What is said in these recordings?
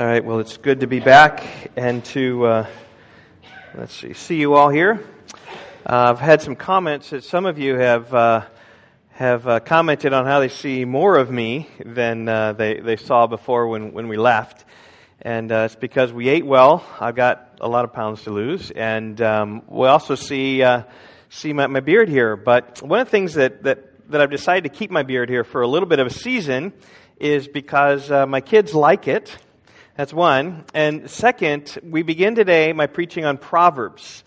All right, well, it's good to be back and to, uh, let's see, see you all here. Uh, I've had some comments that some of you have, uh, have uh, commented on how they see more of me than uh, they, they saw before when, when we left. And uh, it's because we ate well. I've got a lot of pounds to lose. And um, we also see, see my, my beard here. But one of the things that, that, that I've decided to keep my beard here for a little bit of a season is because my kids like it that's one. And second, we begin today my preaching on Proverbs.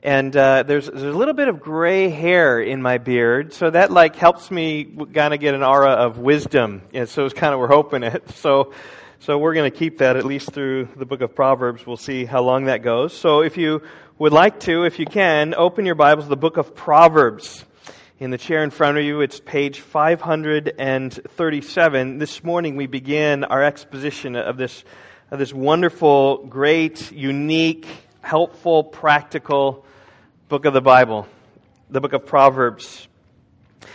And uh, there's, there's a little bit of gray hair in my beard, so that like helps me kind of get an aura of wisdom. And so it's kind of we're hoping it. So, so we're going to keep that at least through the book of Proverbs. We'll see how long that goes. So if you would like to, if you can, open your Bibles the book of Proverbs. In the chair in front of you, it's page 537. This morning we begin our exposition of this this wonderful, great, unique, helpful, practical book of the Bible, the book of Proverbs.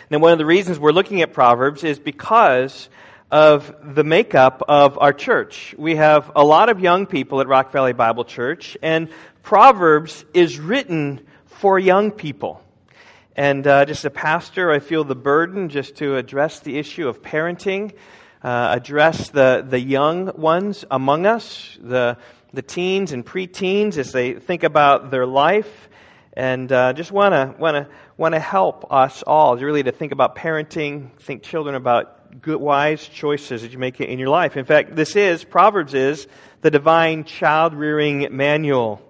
Now, one of the reasons we're looking at Proverbs is because of the makeup of our church. We have a lot of young people at Rock Valley Bible Church, and Proverbs is written for young people. And uh, just a pastor, I feel the burden just to address the issue of parenting uh, address the, the young ones among us, the, the teens and preteens as they think about their life. And uh, just want to want to want to help us all really to think about parenting, think children about good, wise choices that you make in your life. In fact, this is Proverbs is the divine child rearing manual.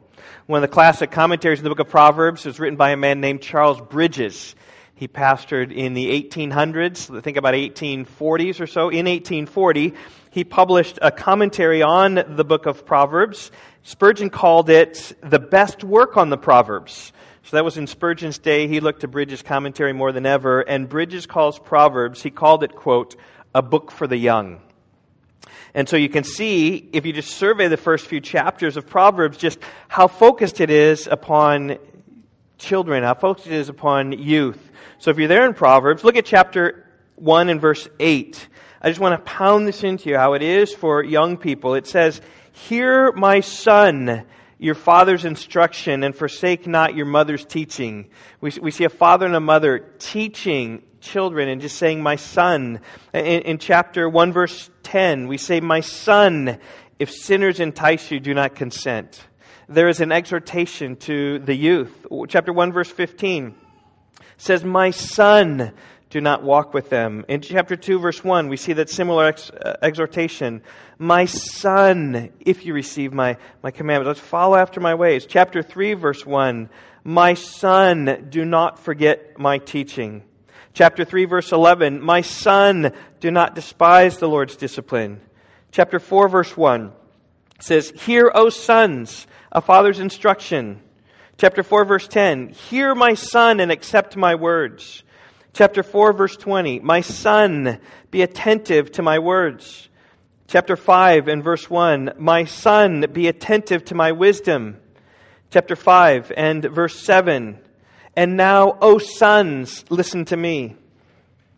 One of the classic commentaries in the book of Proverbs was written by a man named Charles Bridges. He pastored in the 1800s, think about 1840s or so. In 1840, he published a commentary on the book of Proverbs. Spurgeon called it the best work on the Proverbs. So that was in Spurgeon's day. He looked to Bridges' commentary more than ever, and Bridges calls Proverbs, he called it, quote, a book for the young. And so you can see, if you just survey the first few chapters of Proverbs, just how focused it is upon children, how focused it is upon youth. So if you're there in Proverbs, look at chapter 1 and verse 8. I just want to pound this into you how it is for young people. It says, Hear, my son, your father's instruction, and forsake not your mother's teaching. We, we see a father and a mother teaching children and just saying, My son. In, in chapter 1, verse 10, we say, My son, if sinners entice you, do not consent. There is an exhortation to the youth. Chapter 1, verse 15 says, My son, do not walk with them. In chapter 2, verse 1, we see that similar ex- uh, exhortation. My son, if you receive my, my commandments, let's follow after my ways. Chapter 3, verse 1, My son, do not forget my teaching. Chapter 3, verse 11, My son, do not despise the Lord's discipline. Chapter 4, verse 1 says, Hear, O sons, a father's instruction Chapter 4, verse 10 Hear, my son, and accept my words. Chapter 4, verse 20 My son, be attentive to my words. Chapter 5 and verse 1 My son, be attentive to my wisdom. Chapter 5 and verse 7 And now, O sons, listen to me.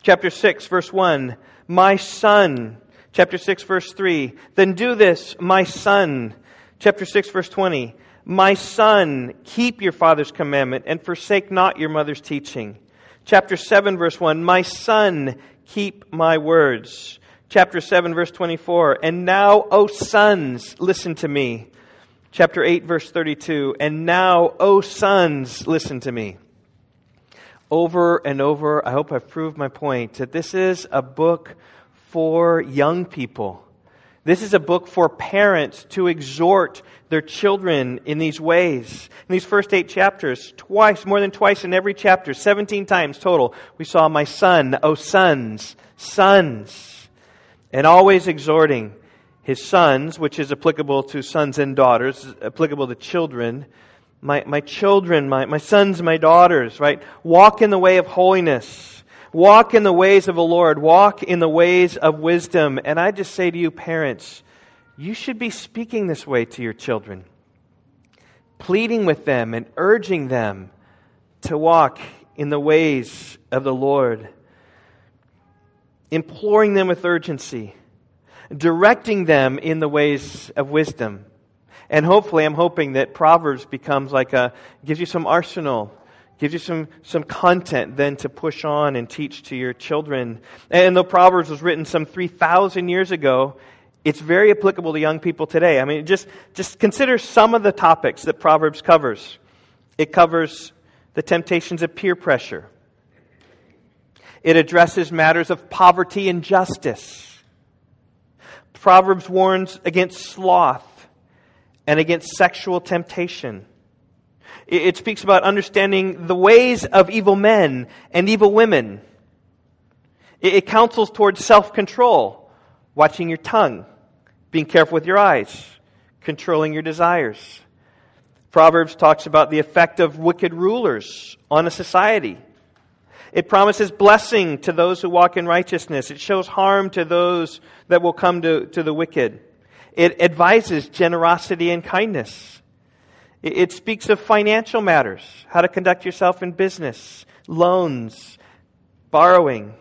Chapter 6, verse 1 My son. Chapter 6, verse 3 Then do this, my son. Chapter 6, verse 20 my son, keep your father's commandment and forsake not your mother's teaching. Chapter 7, verse 1 My son, keep my words. Chapter 7, verse 24 And now, O sons, listen to me. Chapter 8, verse 32 And now, O sons, listen to me. Over and over, I hope I've proved my point that this is a book for young people. This is a book for parents to exhort their children in these ways. In these first eight chapters, twice, more than twice in every chapter, 17 times total, we saw my son, oh sons, sons. And always exhorting his sons, which is applicable to sons and daughters, applicable to children. My, my children, my, my sons, my daughters, right? Walk in the way of holiness Walk in the ways of the Lord. Walk in the ways of wisdom. And I just say to you, parents, you should be speaking this way to your children, pleading with them and urging them to walk in the ways of the Lord, imploring them with urgency. directing them in the ways of wisdom. And hopefully, I'm hoping that Proverbs becomes like a, gives you some arsenal, gives you some, some content then to push on and teach to your children. And though Proverbs was written some 3,000 years ago, it's very applicable to young people today. I mean, just, just consider some of the topics that Proverbs covers. It covers the temptations of peer pressure. It addresses matters of poverty and justice. Proverbs warns against sloth and against sexual temptation. It speaks about understanding the ways of evil men and evil women. It counsels towards self control, watching your tongue, being careful with your eyes, controlling your desires. Proverbs talks about the effect of wicked rulers on a society. It promises blessing to those who walk in righteousness. It shows harm to those that will come to, to the wicked. It advises generosity and kindness. It, speaks of financial matters, how to conduct yourself in business, loans, borrowing.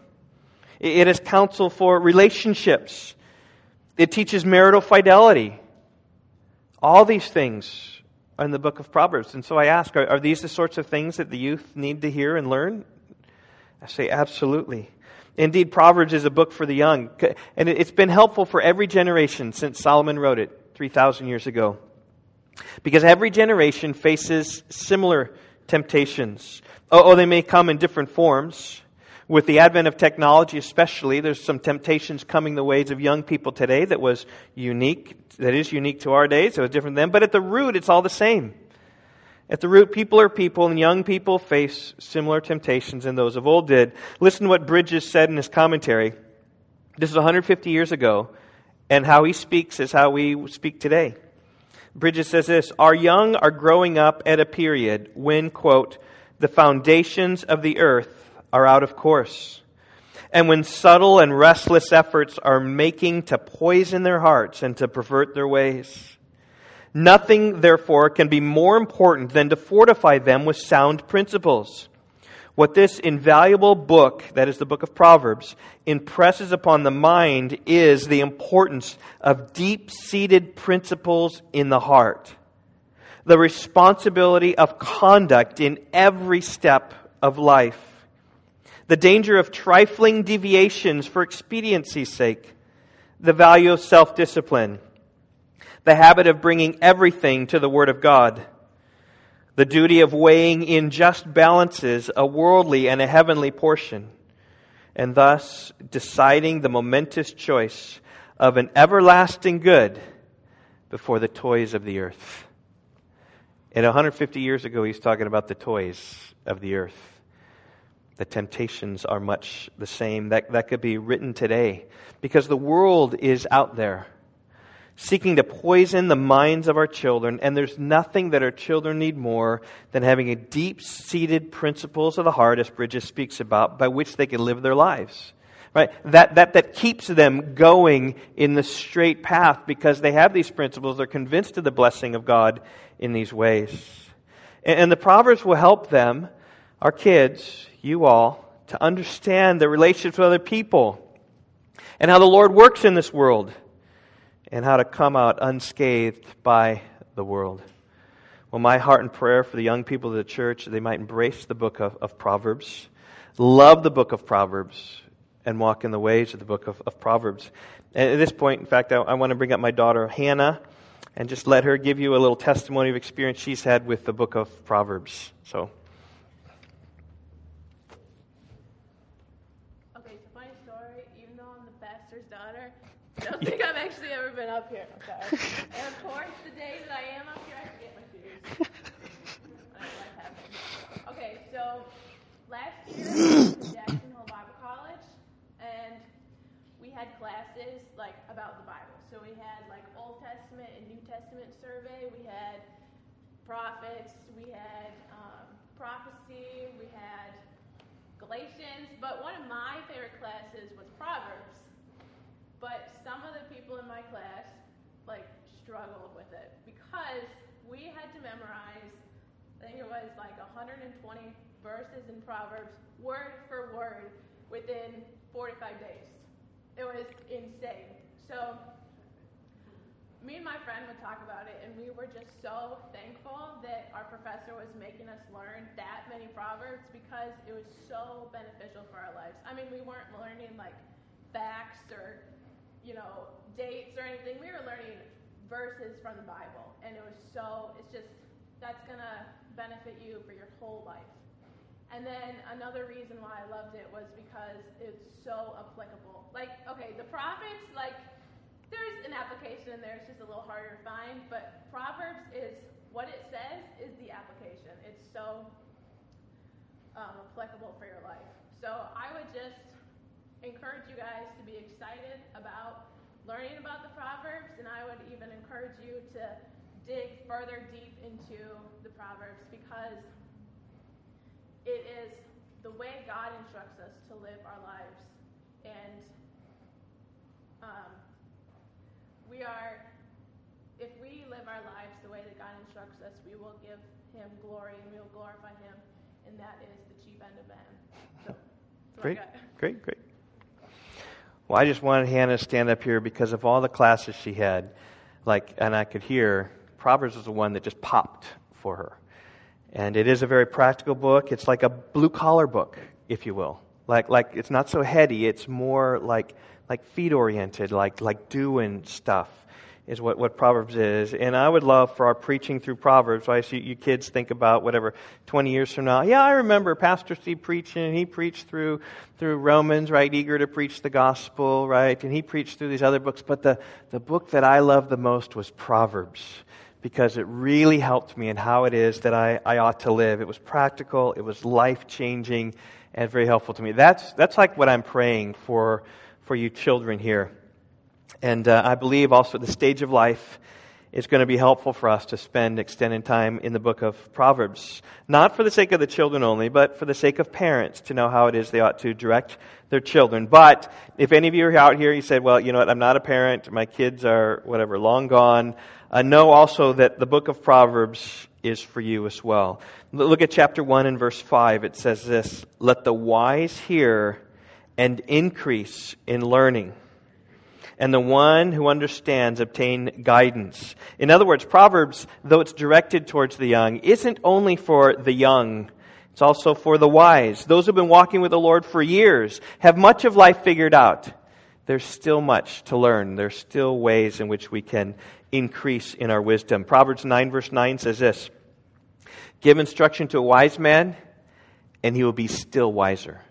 It, it is counsel for relationships. It teaches marital fidelity. All these things are in the book of Proverbs. And so I ask, are, are these the sorts of things that the youth need to hear and learn? I say, absolutely. Indeed, Proverbs is a book for the young, and it's been helpful for every generation since Solomon wrote it 3,000 years ago. Because every generation faces similar temptations. Oh, oh, they may come in different forms. With the advent of technology, especially, there's some temptations coming the ways of young people today that was unique, that is unique to our days. It was different then, but at the root, it's all the same. At the root, people are people, and young people face similar temptations than those of old did. Listen to what Bridges said in his commentary. This is 150 years ago, and how he speaks is how we speak today. Bridges says this Our young are growing up at a period when, quote, the foundations of the earth are out of course, and when subtle and restless efforts are making to poison their hearts and to pervert their ways. Nothing, therefore, can be more important than to fortify them with sound principles. What this invaluable book, that is the book of Proverbs, impresses upon the mind is the importance of deep seated principles in the heart, the responsibility of conduct in every step of life, the danger of trifling deviations for expediency's sake, the value of self discipline the habit of bringing everything to the Word of God, the duty of weighing in just balances a worldly and a heavenly portion, and thus deciding the momentous choice of an everlasting good before the toys of the earth. And 150 years ago, he's talking about the toys of the earth. The temptations are much the same. That, that could be written today because the world is out there seeking to poison the minds of our children, and there's nothing that our children need more than having a deep seated principles of the heart, as Bridges speaks about, by which they can live their lives. Right? That, that, that keeps them going in the straight path because they have these principles. They're convinced of the blessing of God in these ways. And, and the Proverbs will help them, our kids, you all, to understand the relationships with other people and how the Lord works in this world and how to come out unscathed by the world. Well, my heart and prayer for the young people of the church, they might embrace the book of, of Proverbs, love the book of Proverbs, and walk in the ways of the book of, of Proverbs. And at this point, in fact, I, I want to bring up my daughter, Hannah, and just let her give you a little testimony of experience she's had with the book of Proverbs. So. Okay, so funny story. Even though I'm the pastor's daughter, I don't think I've actually ever been up here. Okay. and of course, the day that I am up here, I forget my shoes. okay, so last year, Jackson Hole Bible College, and we had classes like about the Bible. So we had like Old Testament and New Testament survey. We had prophets. We had um, prophecy. We had Galatians. But one of my favorite classes was Proverbs. But some of the people in my class like struggled with it because we had to memorize I think it was like 120 verses in Proverbs word for word within 45 days. It was insane. So, me and my friend would talk about it, and we were just so thankful that our professor was making us learn that many proverbs because it was so beneficial for our lives. I mean, we weren't learning like facts or you know dates or anything. We were learning verses from the Bible, and it was so. It's just that's gonna benefit you for your whole life. And then another reason why I loved it was because it's so applicable. Like, okay, the prophets, like, there's an application in there, it's just a little harder to find, but Proverbs is what it says is the application. It's so um, applicable for your life. So I would just encourage you guys to be excited about learning about the Proverbs, and I would even encourage you to dig further deep into the Proverbs because it is the way God instructs us to live our lives. And um, we are, if we live our lives the way that God instructs us, we will give Him glory and we will glorify Him, and that is the chief end of man. So, great, great, great. Well, I just wanted Hannah to stand up here because of all the classes she had, like, and I could hear Proverbs was the one that just popped for her. And it is a very practical book. It's like a blue collar book, if you will. Like, like it's not so heady. It's more like, like feet oriented, like, like doing stuff is what, what Proverbs is. And I would love for our preaching through Proverbs. I see you kids think about whatever, 20 years from now. Yeah, I remember Pastor Steve preaching, and he preached through, through Romans, right? Eager to preach the gospel, right? And he preached through these other books. But the, the book that I loved the most was Proverbs because it really helped me in how it is that I, I ought to live. It was practical, it was life changing, and very helpful to me. That's, that's like what I'm praying for, for you children here. And uh, I believe also the stage of life, it's going to be helpful for us to spend extended time in the book of Proverbs. Not for the sake of the children only, but for the sake of parents to know how it is they ought to direct their children. But if any of you are out here, you said, well, you know what, I'm not a parent, my kids are, whatever, long gone, uh, know also that the book of Proverbs is for you as well. Look at chapter 1 and verse 5. It says this Let the wise hear and increase in learning, and the one who understands obtain guidance. In other words, Proverbs, though it's directed towards the young, isn't only for the young. It's also for the wise. Those who've been walking with the Lord for years have much of life figured out. There's still much to learn. There's still ways in which we can increase in our wisdom. Proverbs 9, verse 9 says this Give instruction to a wise man, and he will be still wiser.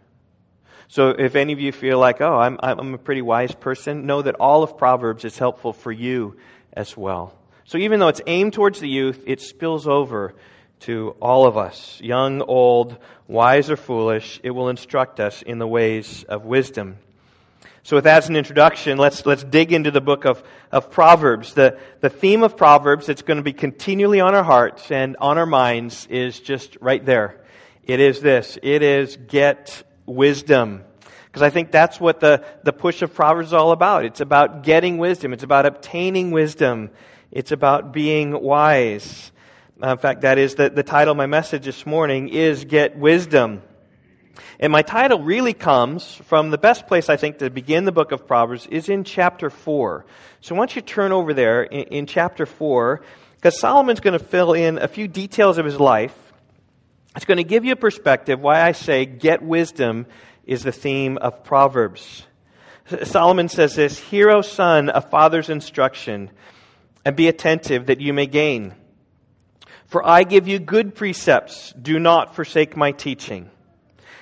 So if any of you feel like, oh, I'm, I'm a pretty wise person, know that all of Proverbs is helpful for you as well. So even though it's aimed towards the youth, it spills over to all of us, young, old, wise or foolish. It will instruct us in the ways of wisdom. So with that as an introduction, let's, let's dig into the book of, of Proverbs. The, the theme of Proverbs that's going to be continually on our hearts and on our minds is just right there. It is this. It is get wisdom. Because I think that's what the, the push of Proverbs is all about. It's about getting wisdom. It's about obtaining wisdom. It's about being wise. in fact, that is the, the title of my message this morning is Get Wisdom. And my title really comes from the best place, I think, to begin the book of Proverbs is in chapter 4. So once you turn over there in, in chapter 4, because Solomon's going to fill in a few details of his life. It's going to give you a perspective why I say get wisdom is the theme of Proverbs. Solomon says this Hear, O son, a father's instruction, and be attentive that you may gain. For I give you good precepts. Do not forsake my teaching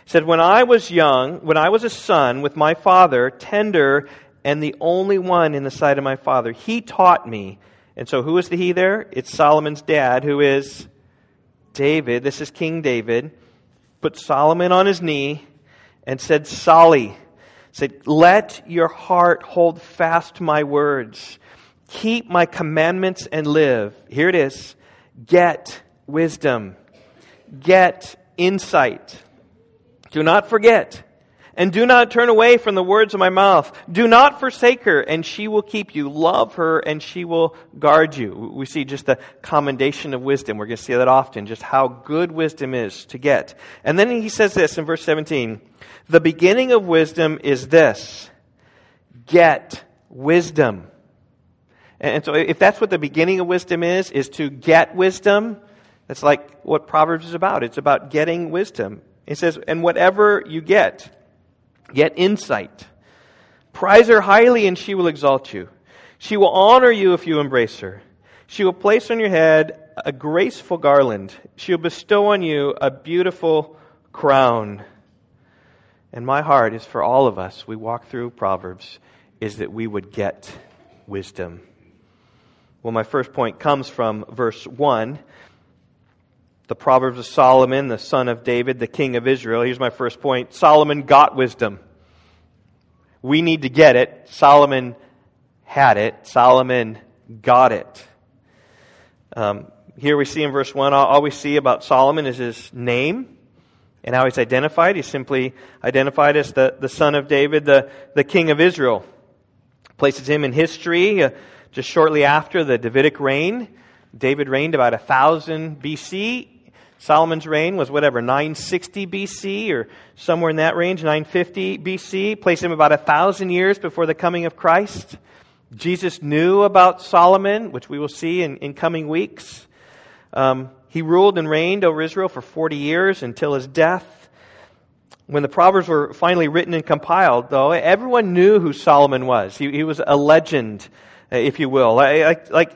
He said, When I was young, when I was a son with my father, tender and the only one in the sight of my father, he taught me. And so who is the he there? It's Solomon's dad, who is David. This is King David. Put Solomon on his knee and said, Solly, said, Let your heart hold fast my words. Keep my commandments and live. Here it is. Get wisdom. Get insight. Do not forget. And do not turn away from the words of my mouth. Do not forsake her, and she will keep you. Love her, and she will guard you. We see just the commendation of wisdom. We're going to see that often, just how good wisdom is to get. And then he says this in verse 17 The beginning of wisdom is this get wisdom. And so if that's what the beginning of wisdom is, is to get wisdom, that's like what Proverbs is about. It's about getting wisdom. It says, and whatever you get, get insight. Prize her highly and she will exalt you. She will honor you if you embrace her. She will place on your head a graceful garland. She will bestow on you a beautiful crown. And my heart is for all of us, we walk through Proverbs, is that we would get wisdom. Well, my first point comes from verse 1. The Proverbs of Solomon, the son of David, the king of Israel. Here's my first point Solomon got wisdom. We need to get it. Solomon had it. Solomon got it. Um, here we see in verse 1, all we see about Solomon is his name and how he's identified. He's simply identified as the, the son of David, the, the king of Israel. Places him in history uh, just shortly after the Davidic reign. David reigned about 1000 BC. Solomon's reign was whatever, 960 BC or somewhere in that range, 950 BC. Place him about a thousand years before the coming of Christ. Jesus knew about Solomon, which we will see in, in coming weeks. Um, he ruled and reigned over Israel for 40 years until his death. When the Proverbs were finally written and compiled, though, everyone knew who Solomon was. He, he was a legend, uh, if you will. Like, like,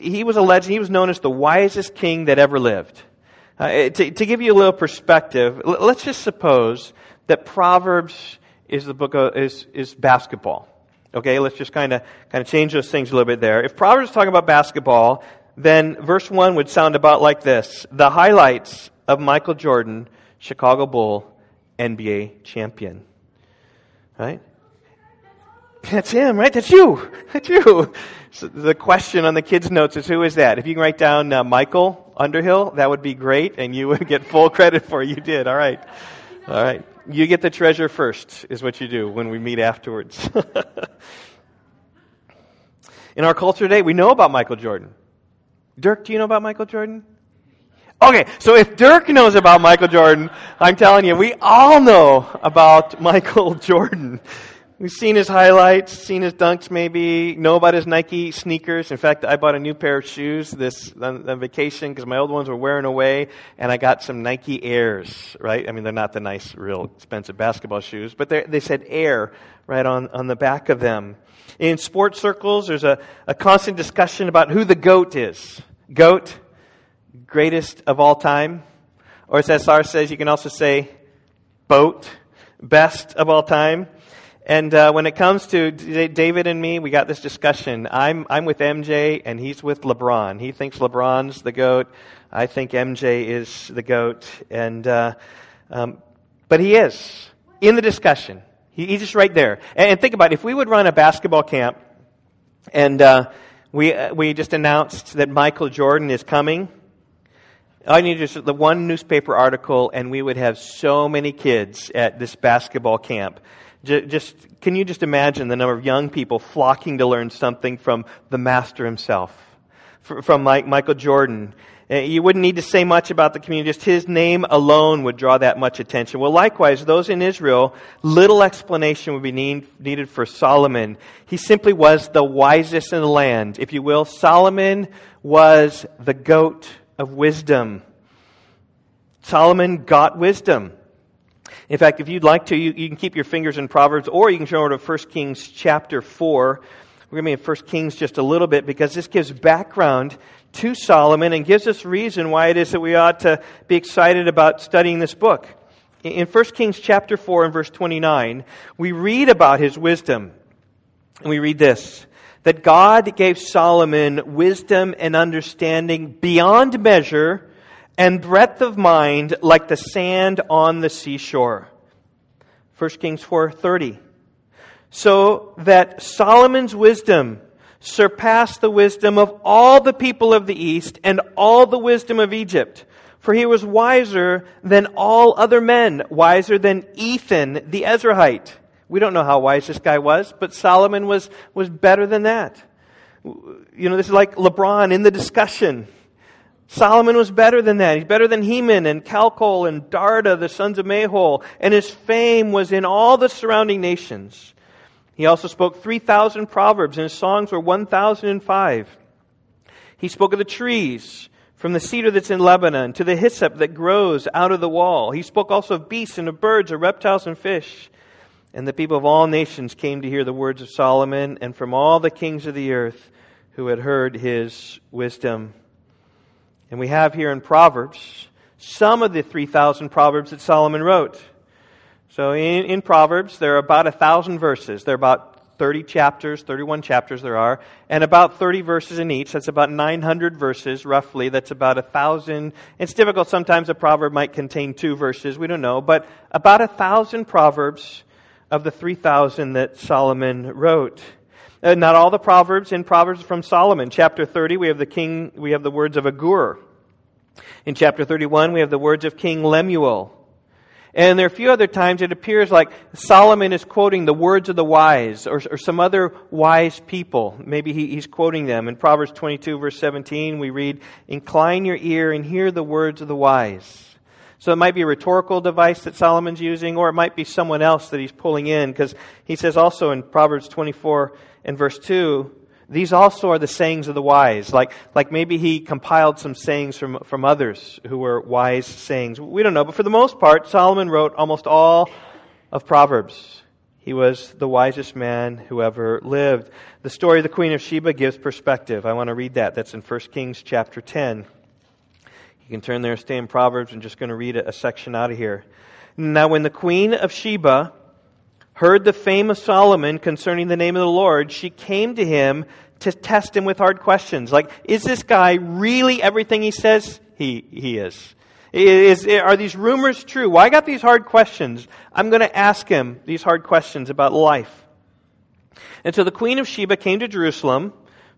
he was a legend. He was known as the wisest king that ever lived. Uh, to, to, give you a little perspective, let's just suppose that Proverbs is the book of, is, is basketball. Okay, let's just kind of kind of change those things a little bit there. If Proverbs is talking about basketball, then verse 1 would sound about like this The highlights of Michael Jordan, Chicago Bull, NBA champion. Right? That's him, right? That's you. That's you. So the question on the kids' notes is who is that? If you can write down uh, Michael Underhill, that would be great, and you would get full credit for it. You did. All right. All right. You get the treasure first, is what you do when we meet afterwards. In our culture today, we know about Michael Jordan. Dirk, do you know about Michael Jordan? Okay, so if Dirk knows about Michael Jordan, I'm telling you, we all know about Michael Jordan. We've seen his highlights, seen his dunks maybe, know about his Nike sneakers. In fact, I bought a new pair of shoes this on, on vacation because my old ones were wearing away and I got some Nike Airs, right? I mean, they're not the nice, real expensive basketball shoes, but they said Air right on, on the back of them. In sports circles, there's a, a constant discussion about who the GOAT is. GOAT, greatest of all time. Or as SR says, you can also say boat, best of all time. And uh, when it comes to David and me, we got this discussion. I'm, I'm with MJ and he's with LeBron. He thinks LeBron's the GOAT. I think MJ is the GOAT. And, uh, um, but he is in the discussion. He, he's just right there. And, and, think about it. If we would run a basketball camp and uh, we, uh, we just announced that Michael Jordan is coming, I need just the one newspaper article, and we would have so many kids at this basketball camp just, can you just imagine the number of young people flocking to learn something from the master himself, from Michael Jordan? Uh, you wouldn't need to say much about the community. Just his name alone would draw that much attention. Well, likewise, those in Israel, little explanation would be need, needed for Solomon. He simply was the wisest in the land. If you will, Solomon was the goat of wisdom. Solomon got wisdom. In fact, if you'd like to, you, you, can keep your fingers in Proverbs, or you can turn over to 1 Kings chapter 4. We're going to be in 1 Kings just a little bit because this gives background to Solomon and gives us reason why it is that we ought to be excited about studying this book. In 1 Kings chapter 4 and verse 29, we read about his wisdom. And we read this that God gave Solomon wisdom and understanding beyond measure and breadth of mind like the sand on the seashore. 1 Kings 4:30. So that Solomon's wisdom surpassed the wisdom of all the people of the east and all the wisdom of Egypt. For he was wiser than all other men, wiser than Ethan the Ezrahite. We don't know how wise this guy was, but Solomon was, was better than that. You know, this is like LeBron in the discussion. Solomon was better than that. He's better than Heman and Calcol and Darda, the sons of Mahol, and his fame was in all the surrounding nations. He also spoke 3,000 proverbs, and his songs were 1,005. He spoke of the trees, from the cedar that's in Lebanon to the hyssop that grows out of the wall. He spoke also of beasts and of birds, of reptiles and fish. And the people of all nations came to hear the words of Solomon, and from all the kings of the earth who had heard his wisdom. And we have here in Proverbs some of the 3,000 Proverbs that Solomon wrote. So in, in Proverbs, there are about a thousand verses. There are about 30 chapters, 31 chapters there are, and about 30 verses in each. That's about 900 verses, roughly. That's about a thousand. It's difficult. Sometimes a proverb might contain two verses. We don't know. But about a thousand proverbs of the 3,000 that Solomon wrote. Uh, not all the proverbs in Proverbs from Solomon. Chapter 30, we have the king, we have the words of Agur. In chapter 31, we have the words of King Lemuel. And there are a few other times it appears like Solomon is quoting the words of the wise or, or some other wise people. Maybe he, he's quoting them. In Proverbs 22, verse 17, we read, Incline your ear and hear the words of the wise. So it might be a rhetorical device that Solomon's using, or it might be someone else that he's pulling in, because he says also in Proverbs 24 and verse 2, these also are the sayings of the wise. Like, like maybe he compiled some sayings from, from others who were wise sayings. We don't know, but for the most part, Solomon wrote almost all of Proverbs. He was the wisest man who ever lived. The story of the Queen of Sheba gives perspective. I want to read that. That's in 1 Kings chapter 10. You can turn there, stay in Proverbs. I'm just going to read a, a section out of here. Now, when the Queen of Sheba heard the fame of Solomon concerning the name of the Lord, she came to him to test him with hard questions. Like, is this guy really everything he says he, he is? Is, are these rumors true? Well, I got these hard questions. I'm going to ask him these hard questions about life. And so the queen of Sheba came to Jerusalem,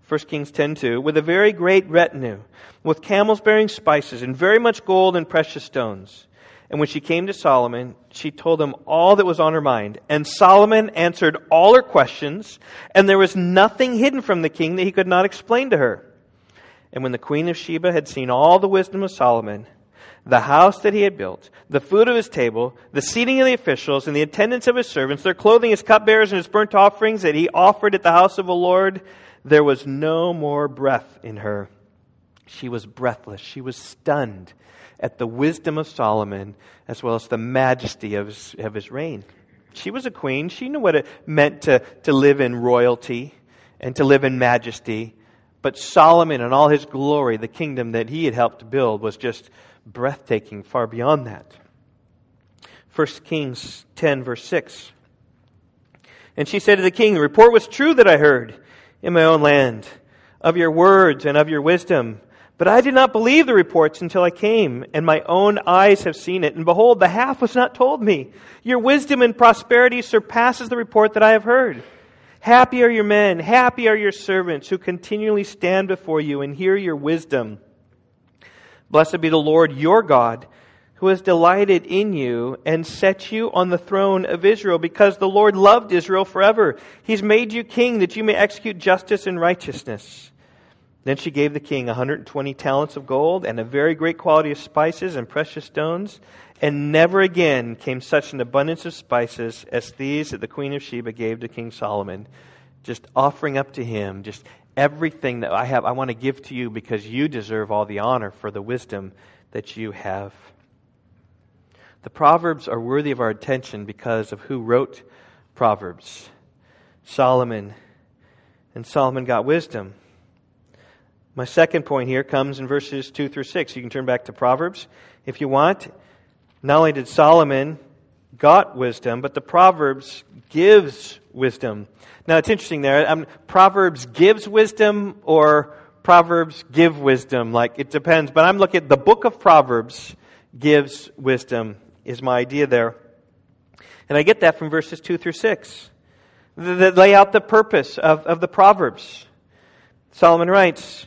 1 Kings 10:2, with a very great retinue, with camels bearing spices and very much gold and precious stones. And when she came to Solomon, she told him all that was on her mind. And Solomon answered all her questions, and there was nothing hidden from the king that he could not explain to her. And when the queen of Sheba had seen all the wisdom of Solomon, the house that he had built, the food of his table, the seating of the officials, and the attendance of his servants, their clothing, his cupbearers, and his burnt offerings that he offered at the house of the Lord, there was no more breath in her. She was breathless. She was stunned at the wisdom of Solomon as well as the majesty of his, of his reign. She was a queen. She knew what it meant to, to live in royalty and to live in majesty. But Solomon and all his glory, the kingdom that he had helped build, was just breathtaking, far beyond that. 1 Kings 10, verse 6. And she said to the king, The report was true that I heard in my own land of your words and of your wisdom. But I did not believe the reports until I came, and my own eyes have seen it. And behold, the half was not told me. Your wisdom and prosperity surpasses the report that I have heard. Happy are your men, happy are your servants who continually stand before you and hear your wisdom. Blessed be the Lord your God, who has delighted in you and set you on the throne of Israel, because the Lord loved Israel forever. He's made you king that you may execute justice and righteousness. Then she gave the king 120 talents of gold and a very great quality of spices and precious stones. And never again came such an abundance of spices as these that the queen of Sheba gave to King Solomon, just offering up to him just everything that I have, I want to give to you because you deserve all the honor for the wisdom that you have. The Proverbs are worthy of our attention because of who wrote Proverbs Solomon. And Solomon got wisdom. My second point here comes in verses 2 through 6. You can turn back to Proverbs if you want. Not only did Solomon got wisdom, but the Proverbs gives wisdom. Now it's interesting there. Um, Proverbs gives wisdom or Proverbs give wisdom. Like it depends. But I'm looking at the book of Proverbs gives wisdom is my idea there. And I get that from verses 2 through 6. That lay out the purpose of, of the Proverbs. Solomon writes,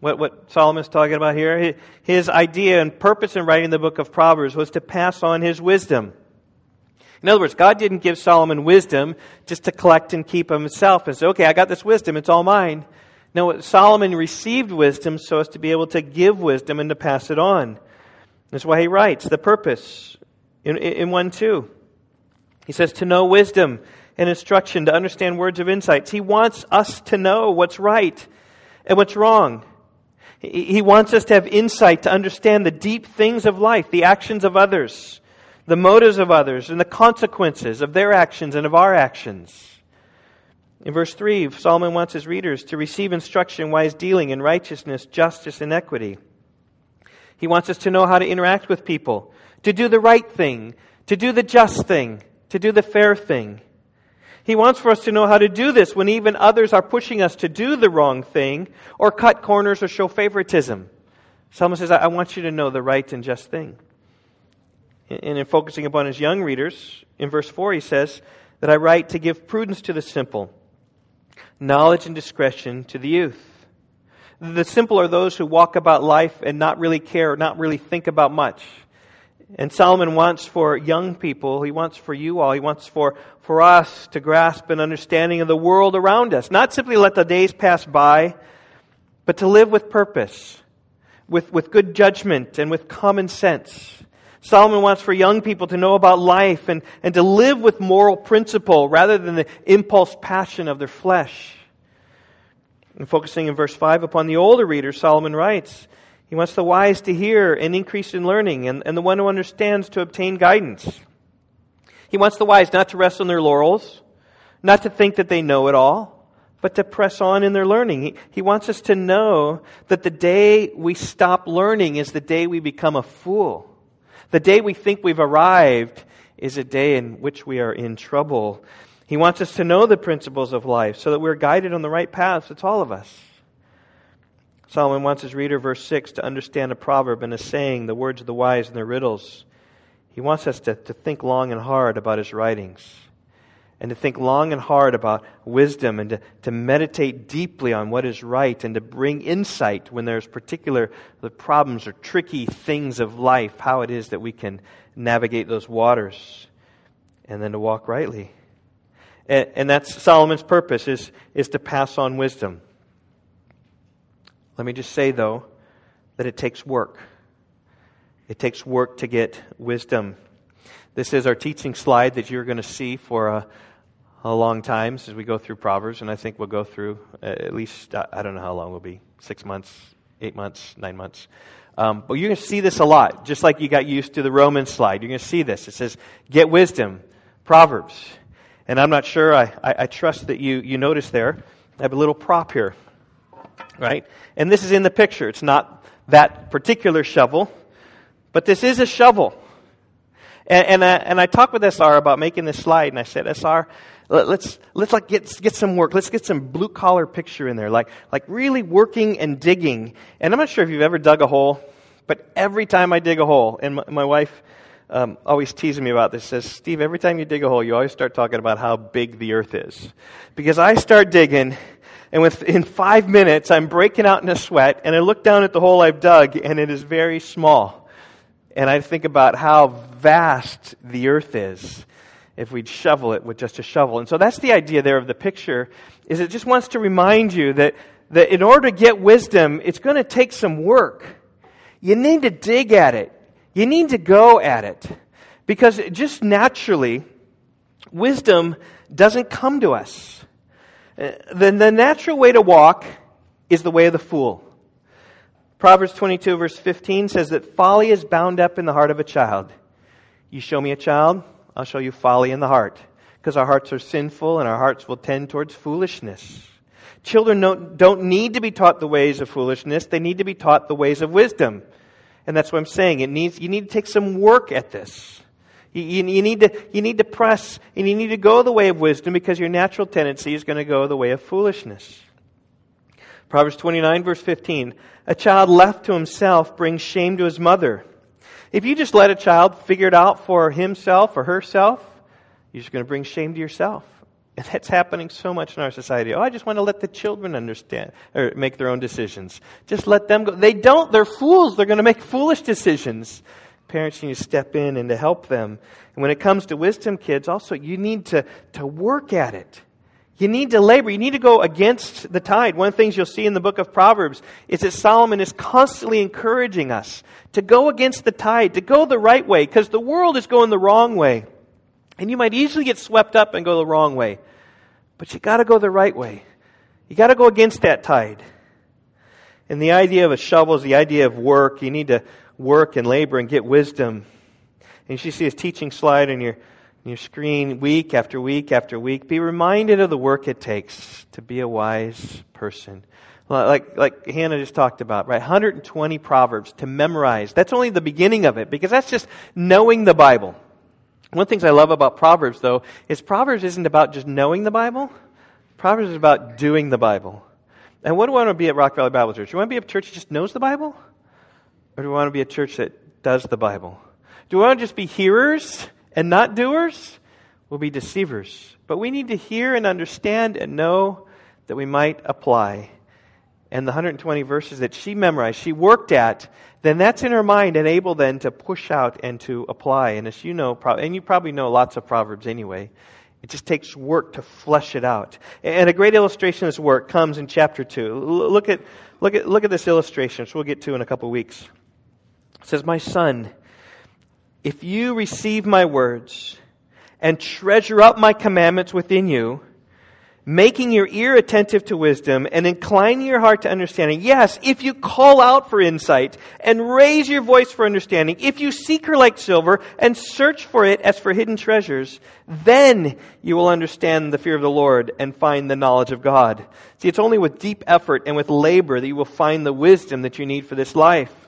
What, what Solomon's talking about here. His idea and purpose in writing the book of Proverbs was to pass on his wisdom. In other words, God didn't give Solomon wisdom just to collect and keep himself and say, okay, I got this wisdom, it's all mine. No, Solomon received wisdom so as to be able to give wisdom and to pass it on. That's why he writes the purpose in, in 1 2. He says, to know wisdom and instruction, to understand words of insights. He wants us to know what's right and what's wrong. He wants us to have insight to understand the deep things of life, the actions of others, the motives of others, and the consequences of their actions and of our actions. In verse 3, Solomon wants his readers to receive instruction in wise dealing in righteousness, justice, and equity. He wants us to know how to interact with people, to do the right thing, to do the just thing, to do the fair thing. He wants for us to know how to do this when even others are pushing us to do the wrong thing or cut corners or show favoritism. Solomon says, I want you to know the right and just thing. And in focusing upon his young readers, in verse 4, he says that I write to give prudence to the simple, knowledge and discretion to the youth. The simple are those who walk about life and not really care, not really think about much. And Solomon wants for young people, he wants for you all, he wants for, for us to grasp an understanding of the world around us. Not simply let the days pass by, but to live with purpose, with, with good judgment, and with common sense. Solomon wants for young people to know about life and, and to live with moral principle rather than the impulse passion of their flesh. And focusing in verse 5 upon the older readers, Solomon writes, he wants the wise to hear and increase in learning, and, and the one who understands to obtain guidance. He wants the wise not to rest on their laurels, not to think that they know it all, but to press on in their learning. He, he wants us to know that the day we stop learning is the day we become a fool. The day we think we've arrived is a day in which we are in trouble. He wants us to know the principles of life so that we're guided on the right paths. It's all of us. Solomon wants his reader, verse 6, to understand a proverb and a saying, the words of the wise and their riddles. He wants us to, to think long and hard about his writings and to think long and hard about wisdom and to, to meditate deeply on what is right and to bring insight when there's particular the problems or tricky things of life, how it is that we can navigate those waters and then to walk rightly. And, and that's Solomon's purpose is, is to pass on wisdom. Let me just say, though, that it takes work. It takes work to get wisdom. This is our teaching slide that you're going to see for a, a long time as we go through Proverbs, and I think we'll go through at least, I don't know how long we'll be six months, eight months, nine months. Um, but you're going to see this a lot, just like you got used to the Roman slide. You're going to see this. It says, get wisdom, Proverbs. And I'm not sure, I, I, I trust that you, you notice there, I have a little prop here right? And this is in the picture. It's not that particular shovel, but this is a shovel. And, and, I, uh, and I talked with SR about making this slide, and I said, SR, let's let's like get get some work. Let's get some blue collar picture in there, like like really working and digging. And I'm not sure if you've ever dug a hole, but every time I dig a hole, and my, my wife um, always teasing me about this, says, Steve, every time you dig a hole, you always start talking about how big the earth is, because I start digging, and within five minutes, I'm breaking out in a sweat, and I look down at the hole I've dug, and it is very small. And I think about how vast the earth is if we'd shovel it with just a shovel. And so that's the idea there of the picture, is it just wants to remind you that, that in order to get wisdom, it's going to take some work. You need to dig at it. You need to go at it. Because just naturally, wisdom doesn't come to us. Uh, then the natural way to walk is the way of the fool. Proverbs 22, verse 15 says that folly is bound up in the heart of a child. You show me a child, I'll show you folly in the heart. Because our hearts are sinful and our hearts will tend towards foolishness. Children don't, don't need to be taught the ways of foolishness, they need to be taught the ways of wisdom. And that's what I'm saying. It needs, you need to take some work at this. You, you, you, need to, you need to press and you need to go the way of wisdom because your natural tendency is going to go the way of foolishness. Proverbs 29, verse 15. A child left to himself brings shame to his mother. If you just let a child figure it out for himself or herself, you're just going to bring shame to yourself. And that's happening so much in our society. Oh, I just want to let the children understand or make their own decisions. Just let them go. They don't. They're fools. They're going to make foolish decisions. Parents you need to step in and to help them. And when it comes to wisdom, kids, also, you need to, to work at it. You need to labor. You need to go against the tide. One of the things you'll see in the book of Proverbs is that Solomon is constantly encouraging us to go against the tide, to go the right way, because the world is going the wrong way. And you might easily get swept up and go the wrong way. But you got to go the right way. You got to go against that tide. And the idea of a shovel is the idea of work. You need to work and labor and get wisdom. And you see his teaching slide on your, on your screen week after week after week. Be reminded of the work it takes to be a wise person. Like, like Hannah just talked about, right? 120 Proverbs to memorize. That's only the beginning of it because that's just knowing the Bible. One of the things I love about Proverbs, though, is Proverbs isn't about just knowing the Bible. Proverbs is about doing the Bible. And what do I want to be at Rock Valley Bible Church? You want to be a church that just knows the Bible? Or do we want to be a church that does the Bible? Do we want to just be hearers and not doers? We'll be deceivers. But we need to hear and understand and know that we might apply. And the 120 verses that she memorized, she worked at, then that's in her mind and able then to push out and to apply. And as you know, and you probably know lots of Proverbs anyway, it just takes work to flesh it out. And a great illustration of this work comes in chapter 2. Look at, look at, look at this illustration, which we'll get to in a couple of weeks. Says, My son, if you receive my words and treasure up my commandments within you, making your ear attentive to wisdom and inclining your heart to understanding. Yes, if you call out for insight and raise your voice for understanding, if you seek her like silver and search for it as for hidden treasures, then you will understand the fear of the Lord and find the knowledge of God. See, it's only with deep effort and with labor that you will find the wisdom that you need for this life.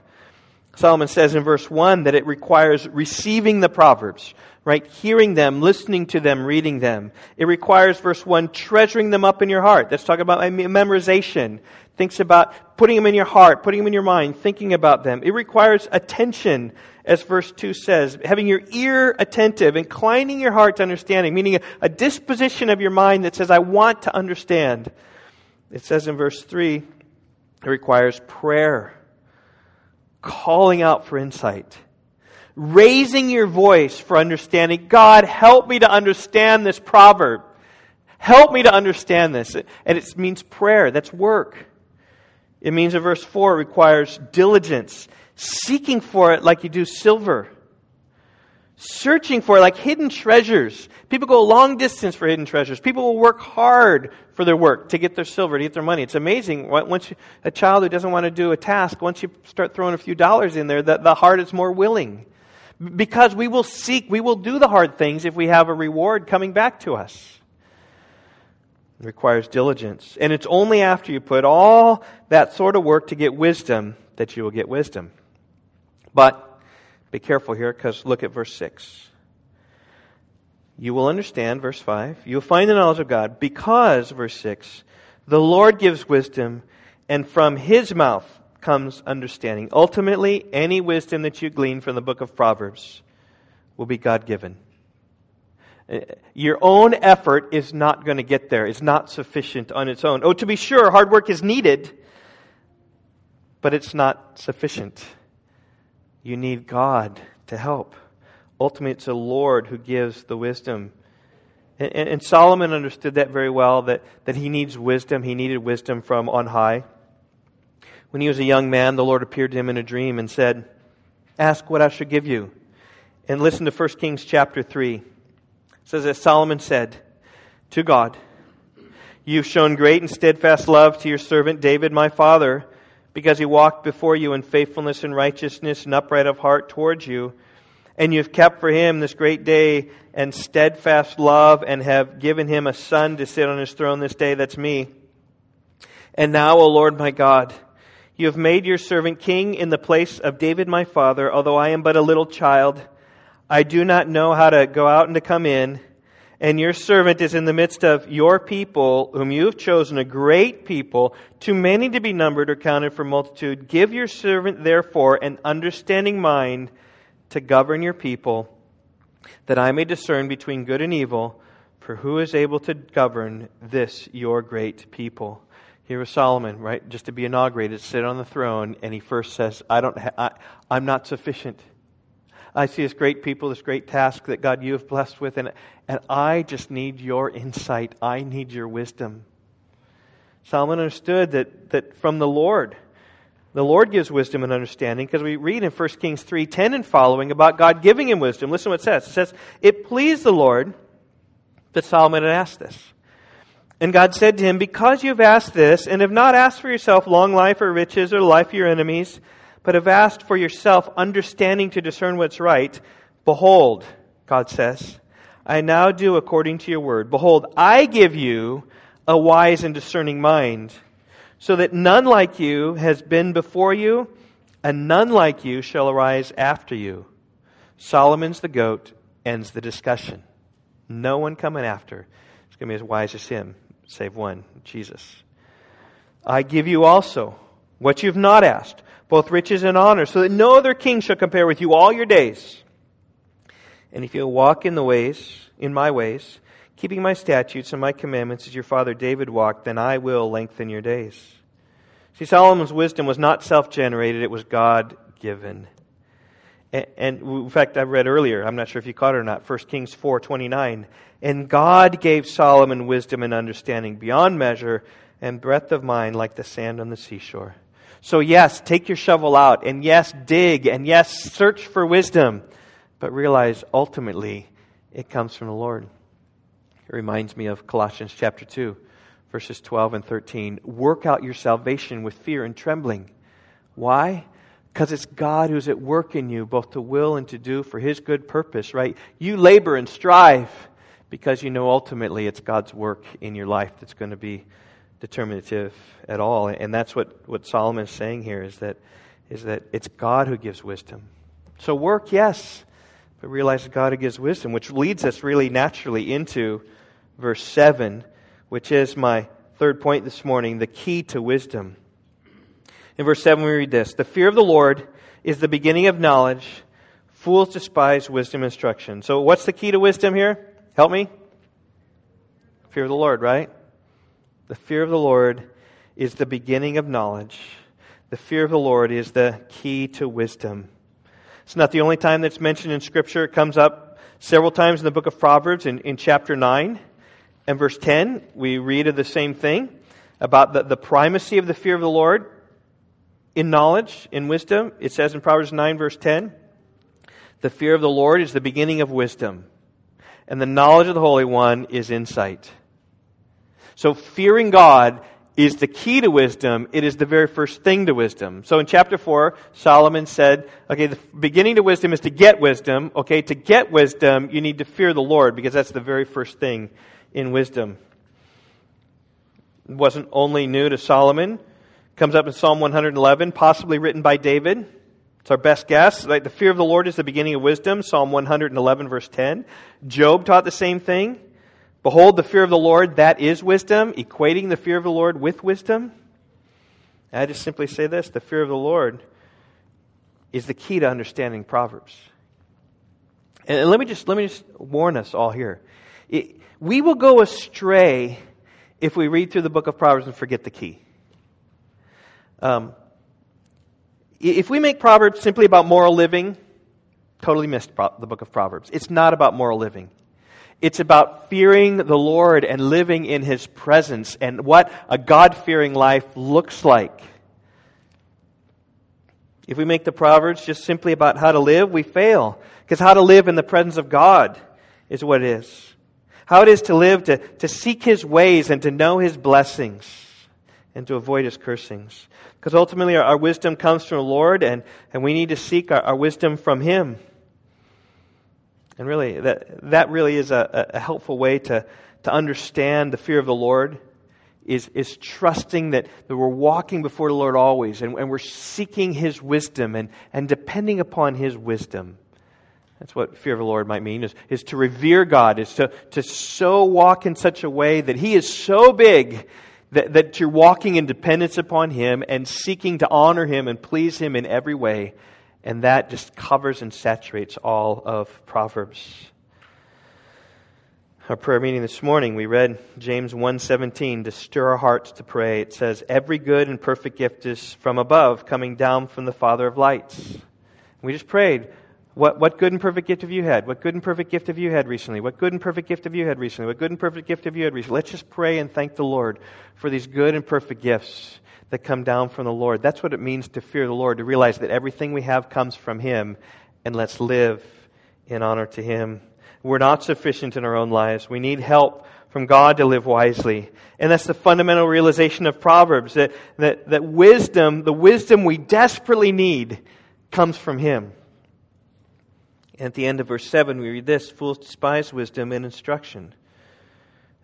Solomon says in verse 1 that it requires receiving the Proverbs, right? Hearing them, listening to them, reading them. It requires, verse 1, treasuring them up in your heart. That's talking about memorization. Thinks about putting them in your heart, putting them in your mind, thinking about them. It requires attention, as verse 2 says, having your ear attentive, inclining your heart to understanding, meaning a, disposition of your mind that says, I want to understand. It says in verse 3, it requires prayer, calling out for insight raising your voice for understanding. God, help me to understand this proverb. Help me to understand this. And it means prayer. That's work. It means in verse 4 it requires diligence, seeking for it like you do silver, searching for like hidden treasures. People go a long distance for hidden treasures. People will work hard for their work to get their silver, to get their money. It's amazing. Once you, a child who doesn't want to do a task, once you start throwing a few dollars in there, the, the heart is more willing. Because we will seek, we will do the hard things if we have a reward coming back to us. It requires diligence. And it's only after you put all that sort of work to get wisdom that you will get wisdom. But be careful here because look at verse 6. You will understand, verse 5. You will find the knowledge of God because, verse 6, the Lord gives wisdom, and from his mouth comes understanding. Ultimately, any wisdom that you glean from the book of Proverbs will be God given. Uh, your own effort is not going to get there. It's not sufficient on its own. Oh, to be sure, hard work is needed, but it's not sufficient. You need God to help. Ultimately, it's the Lord who gives the wisdom. And, and Solomon understood that very well that, that he needs wisdom. He needed wisdom from on high. When he was a young man, the Lord appeared to him in a dream and said, Ask what I shall give you. And listen to 1 Kings chapter 3. It says, that Solomon said to God, You've shown great and steadfast love to your servant David, my father, because he walked before you in faithfulness and righteousness and upright of heart towards you. And you've kept for him this great day and steadfast love and have given him a son to sit on his throne this day. That's me. And now, O Lord my God, you have made your servant king in the place of David my father, although I am but a little child. I do not know how to go out and to come in. And your servant is in the midst of your people, whom you have chosen, a great people, too many to be numbered or counted for multitude. Give your servant, therefore, an understanding mind to govern your people, that I may discern between good and evil. For who is able to govern this, your great people? Here was Solomon, right, just to be inaugurated, sit on the throne, and he first says, I don't ha- I, I'm not sufficient. I see this great people, this great task that God you have blessed with, and, and I just need your insight. I need your wisdom. Solomon understood that, that from the Lord, the Lord gives wisdom and understanding because we read in 1 Kings 3:10 and following about God giving him wisdom. Listen to what it says. It says, It pleased the Lord that Solomon had asked this. And God said to him, Because you have asked this, and have not asked for yourself long life or riches or life of your enemies, but have asked for yourself understanding to discern what's right, behold, God says, I now do according to your word. Behold, I give you a wise and discerning mind, so that none like you has been before you, and none like you shall arise after you. Solomon's the goat ends the discussion. No one coming after is going to be as wise as him save one, Jesus. I give you also what you've not asked, both riches and honor, so that no other king shall compare with you all your days. And if you walk in the ways, in my ways, keeping my statutes and my commandments as your father David walked, then I will lengthen your days. See, Solomon's wisdom was not self generated, it was God given. And, in fact, I read earlier, I'm not sure if you caught it or not, 1 Kings 4 29. And God gave Solomon wisdom and understanding beyond measure and breadth of mind like the sand on the seashore. So, yes, take your shovel out, and yes, dig, and yes, search for wisdom, but realize ultimately it comes from the Lord. It reminds me of Colossians chapter 2, verses 12 and 13. Work out your salvation with fear and trembling. Why? Because it's God who's at work in you, both to will and to do for His good purpose, right? You labor and strive because you know ultimately it's God's work in your life that's going to be determinative at all. And that's what, what Solomon is saying here is that, is that it's God who gives wisdom. So work, yes, but realize God who gives wisdom, which leads us really naturally into verse 7, which is my third point this morning the key to wisdom. In verse 7, we read this The fear of the Lord is the beginning of knowledge. Fools despise wisdom instruction. So, what's the key to wisdom here? Help me? Fear of the Lord, right? The fear of the Lord is the beginning of knowledge. The fear of the Lord is the key to wisdom. It's not the only time that's mentioned in Scripture. It comes up several times in the book of Proverbs in, in chapter 9 and verse 10. We read of the same thing about the, the primacy of the fear of the Lord in knowledge, in wisdom. It says in Proverbs 9, verse 10, the fear of the Lord is the beginning of wisdom and the knowledge of the Holy One is insight. So fearing God is the key to wisdom. It is the very first thing to wisdom. So in chapter 4, Solomon said, okay, the beginning to wisdom is to get wisdom. Okay, to get wisdom, you need to fear the Lord because that's the very first thing in wisdom. It wasn't only new to Solomon. It comes up in Psalm 111, possibly written by David. It's our best guess. Like the fear of the Lord is the beginning of wisdom. Psalm 111 verse 10. Job taught the same thing. Behold, the fear of the Lord, that is wisdom, equating the fear of the Lord with wisdom. And I just simply say this the fear of the Lord is the key to understanding Proverbs. And let me just, let me just warn us all here. It, we will go astray if we read through the book of Proverbs and forget the key. Um, if we make Proverbs simply about moral living, totally missed the book of Proverbs. It's not about moral living. It's about fearing the Lord and living in His presence and what a God fearing life looks like. If we make the Proverbs just simply about how to live, we fail. Because how to live in the presence of God is what it is. How it is to live, to, to seek His ways and to know His blessings and to avoid His cursings. Because ultimately, our, our, wisdom comes from the Lord, and, and we need to seek our, our wisdom from Him. And really, that, that really is a, a helpful way to, to understand the fear of the Lord. Is, is trusting that, that we're walking before the Lord always and, and we're seeking His wisdom and, and depending upon His wisdom. That's what fear of the Lord might mean, is, is to revere God, is to, to so walk in such a way that He is so big that, that you're walking in dependence upon Him and seeking to honor Him and please Him in every way. And that just covers and saturates all of Proverbs. our prayer meeting this morning, we read James 1:17 to stir our hearts to pray. It says, "Every good and perfect gift is from above, coming down from the Father of lights." We just prayed, what, what good and perfect gift have you had? What good and perfect gift have you had recently? What good and perfect gift have you had recently? What good and perfect gift have you had recently? Let's just pray and thank the Lord for these good and perfect gifts that come down from the Lord. That's what it means to fear the Lord, to realize that everything we have comes from Him, and let's live in honor to Him. We're not sufficient in our own lives. We need help from God to live wisely. And that's the fundamental realization of Proverbs that, that, that wisdom, the wisdom we desperately need, comes from Him. And at the end of verse 7, we read this Fools despise wisdom and instruction.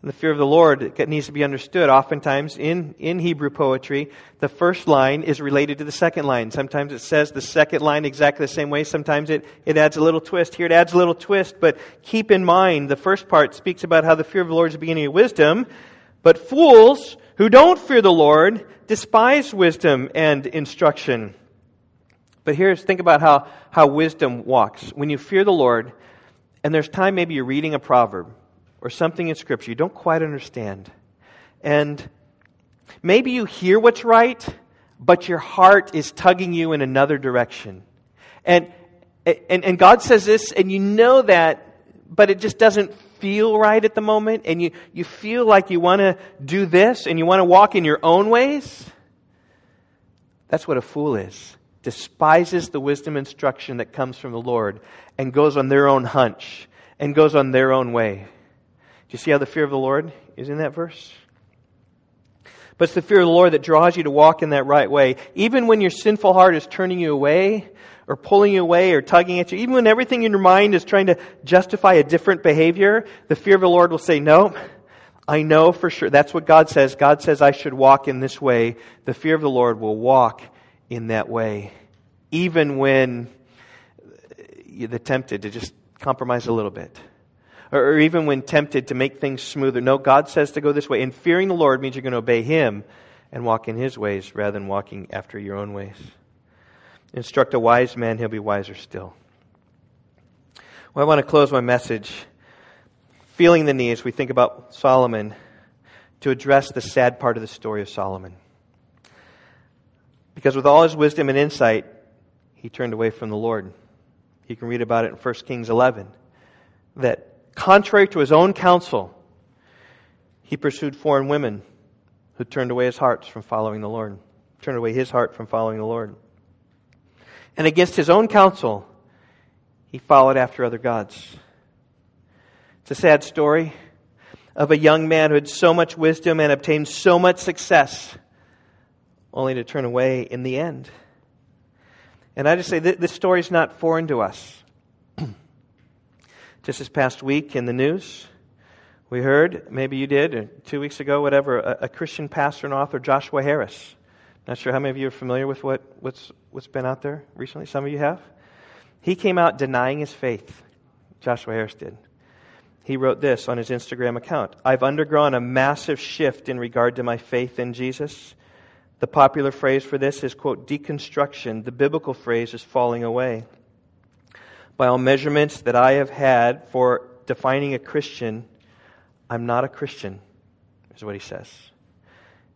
The fear of the Lord needs to be understood. Oftentimes in, in Hebrew poetry, the first line is related to the second line. Sometimes it says the second line exactly the same way. Sometimes it, it adds a little twist. Here it adds a little twist, but keep in mind the first part speaks about how the fear of the Lord is the beginning of wisdom. But fools who don't fear the Lord despise wisdom and instruction. But here's, think about how, how wisdom walks. When you fear the Lord, and there's time maybe you're reading a proverb or something in Scripture you don't quite understand. And maybe you hear what's right, but your heart is tugging you in another direction. And, and, and God says this, and you know that, but it just doesn't feel right at the moment, and you, you feel like you want to do this, and you want to walk in your own ways. That's what a fool is despises the wisdom instruction that comes from the Lord and goes on their own hunch and goes on their own way. You see how the fear of the Lord is in that verse? But it's the fear of the Lord that draws you to walk in that right way. Even when your sinful heart is turning you away, or pulling you away, or tugging at you, even when everything in your mind is trying to justify a different behavior, the fear of the Lord will say, No, I know for sure. That's what God says. God says I should walk in this way. The fear of the Lord will walk in that way, even when you're tempted to just compromise a little bit. Or, even when tempted to make things smoother. No, God says to go this way. And fearing the Lord means you're going to obey Him and walk in His ways rather than walking after your own ways. Instruct a wise man, he'll be wiser still. Well, I want to close my message feeling the need as we think about Solomon to address the sad part of the story of Solomon. Because with all his wisdom and insight, he turned away from the Lord. You can read about it in 1 Kings 11. That contrary to his own counsel, he pursued foreign women who turned away his hearts from following the Lord, turned away his heart from following the Lord. And against his own counsel, he followed after other gods. It's a sad story of a young man who had so much wisdom and obtained so much success only to turn away in the end. And I just say this story is not foreign to us. Just this past week in the news, we heard, maybe you did, or two weeks ago, whatever, a, a, Christian pastor and author, Joshua Harris. Not sure how many of you are familiar with what, what's, what's been out there recently. Some of you have. He came out denying his faith. Joshua Harris did. He wrote this on his Instagram account I've undergone a massive shift in regard to my faith in Jesus. The popular phrase for this is, quote, deconstruction. The biblical phrase is falling away. By all measurements that I have had for defining a Christian, I'm not a Christian, is what he says.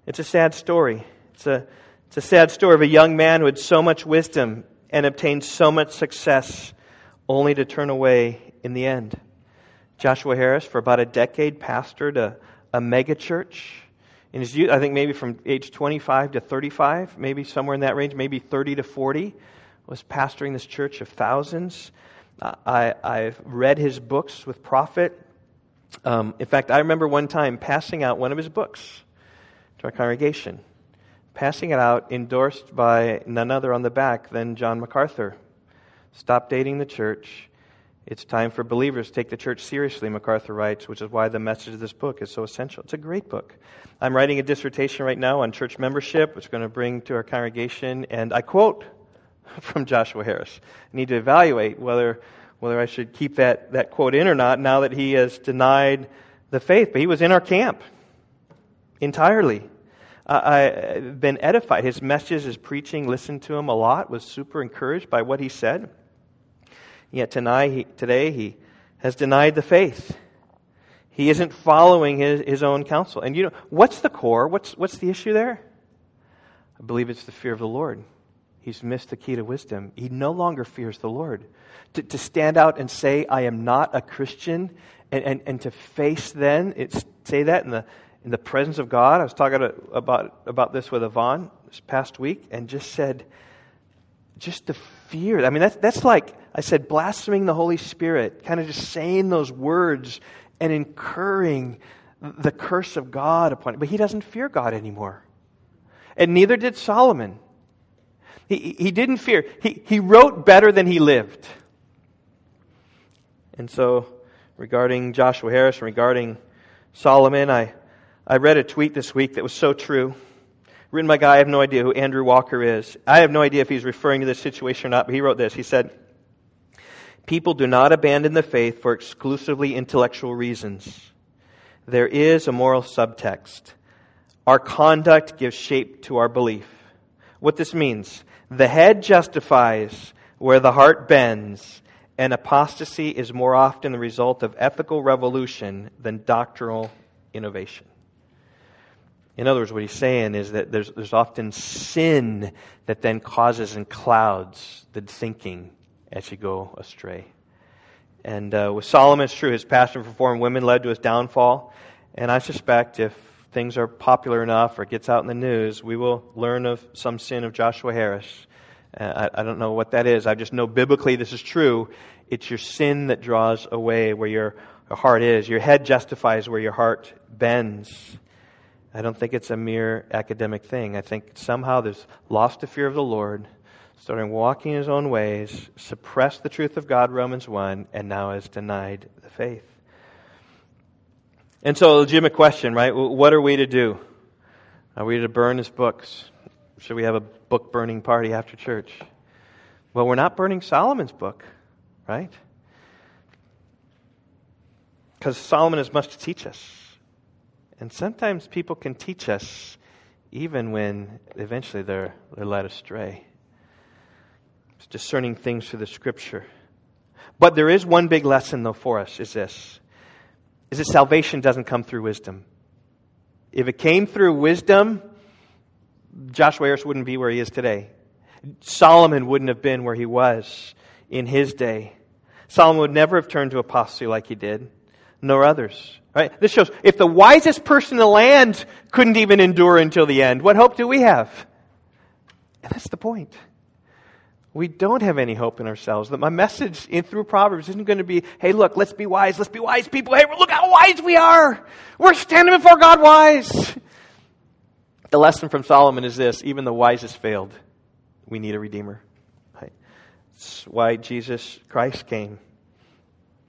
It's a sad story. It's a, it's a sad story of a young man who had so much wisdom and obtained so much success, only to turn away in the end. Joshua Harris, for about a decade, pastored a, a megachurch in his youth, I think maybe from age 25 to 35, maybe somewhere in that range, maybe 30 to 40, was pastoring this church of thousands. Uh, I, I've read his books with profit. Um, in fact, I remember one time passing out one of his books to our congregation, passing it out endorsed by none other on the back than John MacArthur. Stop dating the church it's time for believers to take the church seriously, MacArthur writes, which is why the message of this book is so essential. It's a great book. I'm writing a dissertation right now on church membership, which I'm going to bring to our congregation, and I quote from Joshua Harris. I need to evaluate whether, whether I should keep that, that quote in or not now that he has denied the faith. But he was in our camp entirely. I've been edified. His messages, his preaching, listened to him a lot, was super encouraged by what he said. Yet tonight, he, today he has denied the faith. He isn't following his, his own counsel. And you know, what's the core? What's, what's the issue there? I believe it's the fear of the Lord. He's missed the key to wisdom. He no longer fears the Lord. To, to stand out and say, I am not a Christian, and, and, and to face then, it's, say that in the, in the presence of God. I was talking about, about this with Yvonne this past week and just said, just the fear. I mean, that's, that's like, I said, blaspheming the Holy Spirit, kind of just saying those words and incurring the curse of God upon it. But he doesn't fear God anymore. And neither did Solomon. He, he didn't fear. He, he wrote better than he lived. And so, regarding Joshua Harris, and regarding Solomon, I, I read a tweet this week that was so true written by a guy, I have no idea who Andrew Walker is. I have no idea if he's referring to this situation or not, but he wrote this. He said, People do not abandon the faith for exclusively intellectual reasons. There is a moral subtext. Our conduct gives shape to our belief. What this means the head justifies where the heart bends, and apostasy is more often the result of ethical revolution than doctrinal innovation. In other words, what he's saying is that there's, there's often sin that then causes and clouds the thinking as you go astray. And uh, with Solomon, it's true, his passion for foreign women led to his downfall. And I suspect if things are popular enough or gets out in the news, we will learn of some sin of Joshua Harris. Uh, I, I don't know what that is. I just know biblically this is true. It's your sin that draws away where your heart is. Your head justifies where your heart bends. I don't think it's a mere academic thing. I think somehow there's lost the fear of the Lord, starting walking his own ways, suppressed the truth of God, Romans 1, and now has denied the faith. And so, a legitimate question, right? What are we to do? Are we to burn his books? Should we have a book burning party after church? Well, we're not burning Solomon's book, right? Because Solomon has much to teach us. And sometimes people can teach us even when eventually they're, they're led astray. It's discerning things through the scripture. But there is one big lesson though for us is this is that salvation doesn't come through wisdom. If it came through wisdom, Joshua Harris wouldn't be where he is today. Solomon wouldn't have been where he was in his day. Solomon would never have turned to apostasy like he did, nor others. Right? This shows if the wisest person in the land couldn't even endure until the end, what hope do we have? And that's the point. We don't have any hope in ourselves. That my message in through Proverbs isn't going to be, hey, look, let's be wise, let's be wise people. Hey, look how wise we are. We're standing before God wise. The lesson from Solomon is this even the wisest failed. We need a Redeemer. That's why Jesus Christ came.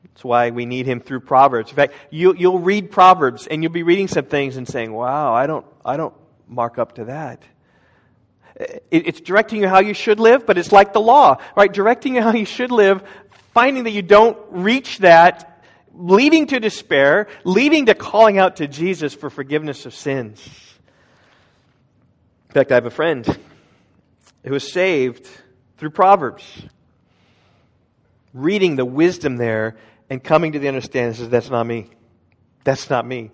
That's why we need him through Proverbs. In fact, you, you'll read Proverbs and you'll be reading some things and saying, wow, I don't, I don't mark up to that. It's directing you how you should live, but it's like the law, right? Directing you how you should live, finding that you don't reach that, leading to despair, leading to calling out to Jesus for forgiveness of sins. In fact, I have a friend who was saved through Proverbs. Reading the wisdom there and coming to the understanding says, that's not me. That's not me.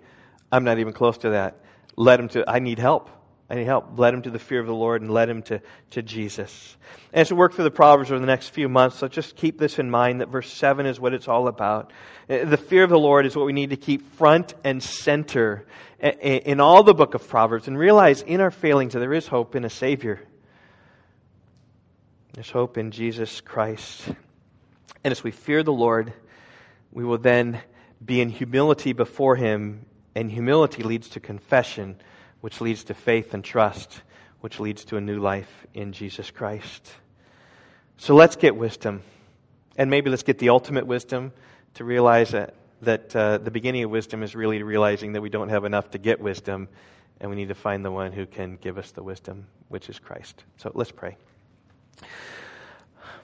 I'm not even close to that. Let him to, I need help. I need help. Led him to the fear of the Lord and led him to, to Jesus. And as we work through the Proverbs over the next few months, so just keep this in mind that verse 7 is what it's all about. Uh, the fear of the Lord is what we need to keep front and center in all the book of Proverbs and realize in our failings that there is hope in a Savior. There's hope in Jesus Christ. And as we fear the Lord, we will then be in humility before Him, and humility leads to confession, which leads to faith and trust, which leads to a new life in Jesus Christ. So let's get wisdom. And maybe let's get the ultimate wisdom to realize that, that uh, the beginning of wisdom is really realizing that we don't have enough to get wisdom, and we need to find the one who can give us the wisdom, which is Christ. So let's pray.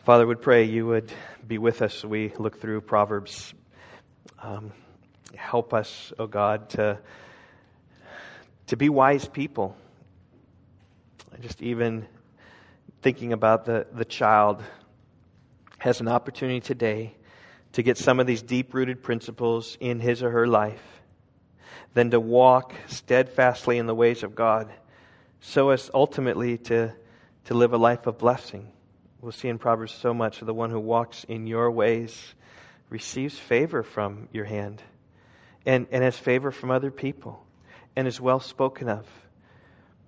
Father, would pray you would be with us we look through Proverbs um, help us, oh God, to, to be wise people. Just even thinking about the, the child has an opportunity today to get some of these deep rooted principles in his or her life. than to walk steadfastly in the ways of God so as ultimately to, to live a life of blessing. We'll see in Proverbs so much of the one who walks in your ways receives favor from your hand and, and has favor from other people and is well spoken of.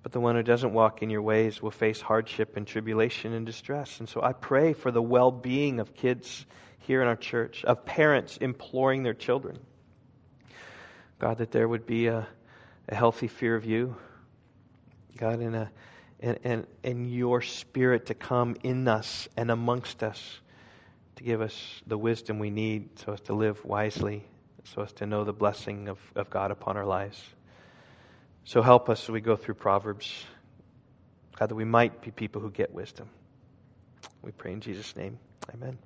But the one who doesn't walk in your ways will face hardship and tribulation and distress. And so I pray for the well being of kids here in our church, of parents imploring their children. God, that there would be a, a healthy fear of you, God, and, a, and, and, and your spirit to come in us and amongst us to give us the wisdom we need so as to live wisely, so as to know the blessing of, of God upon our lives. So help us as we go through Proverbs, God, that we might be people who get wisdom. We pray in Jesus' name. Amen.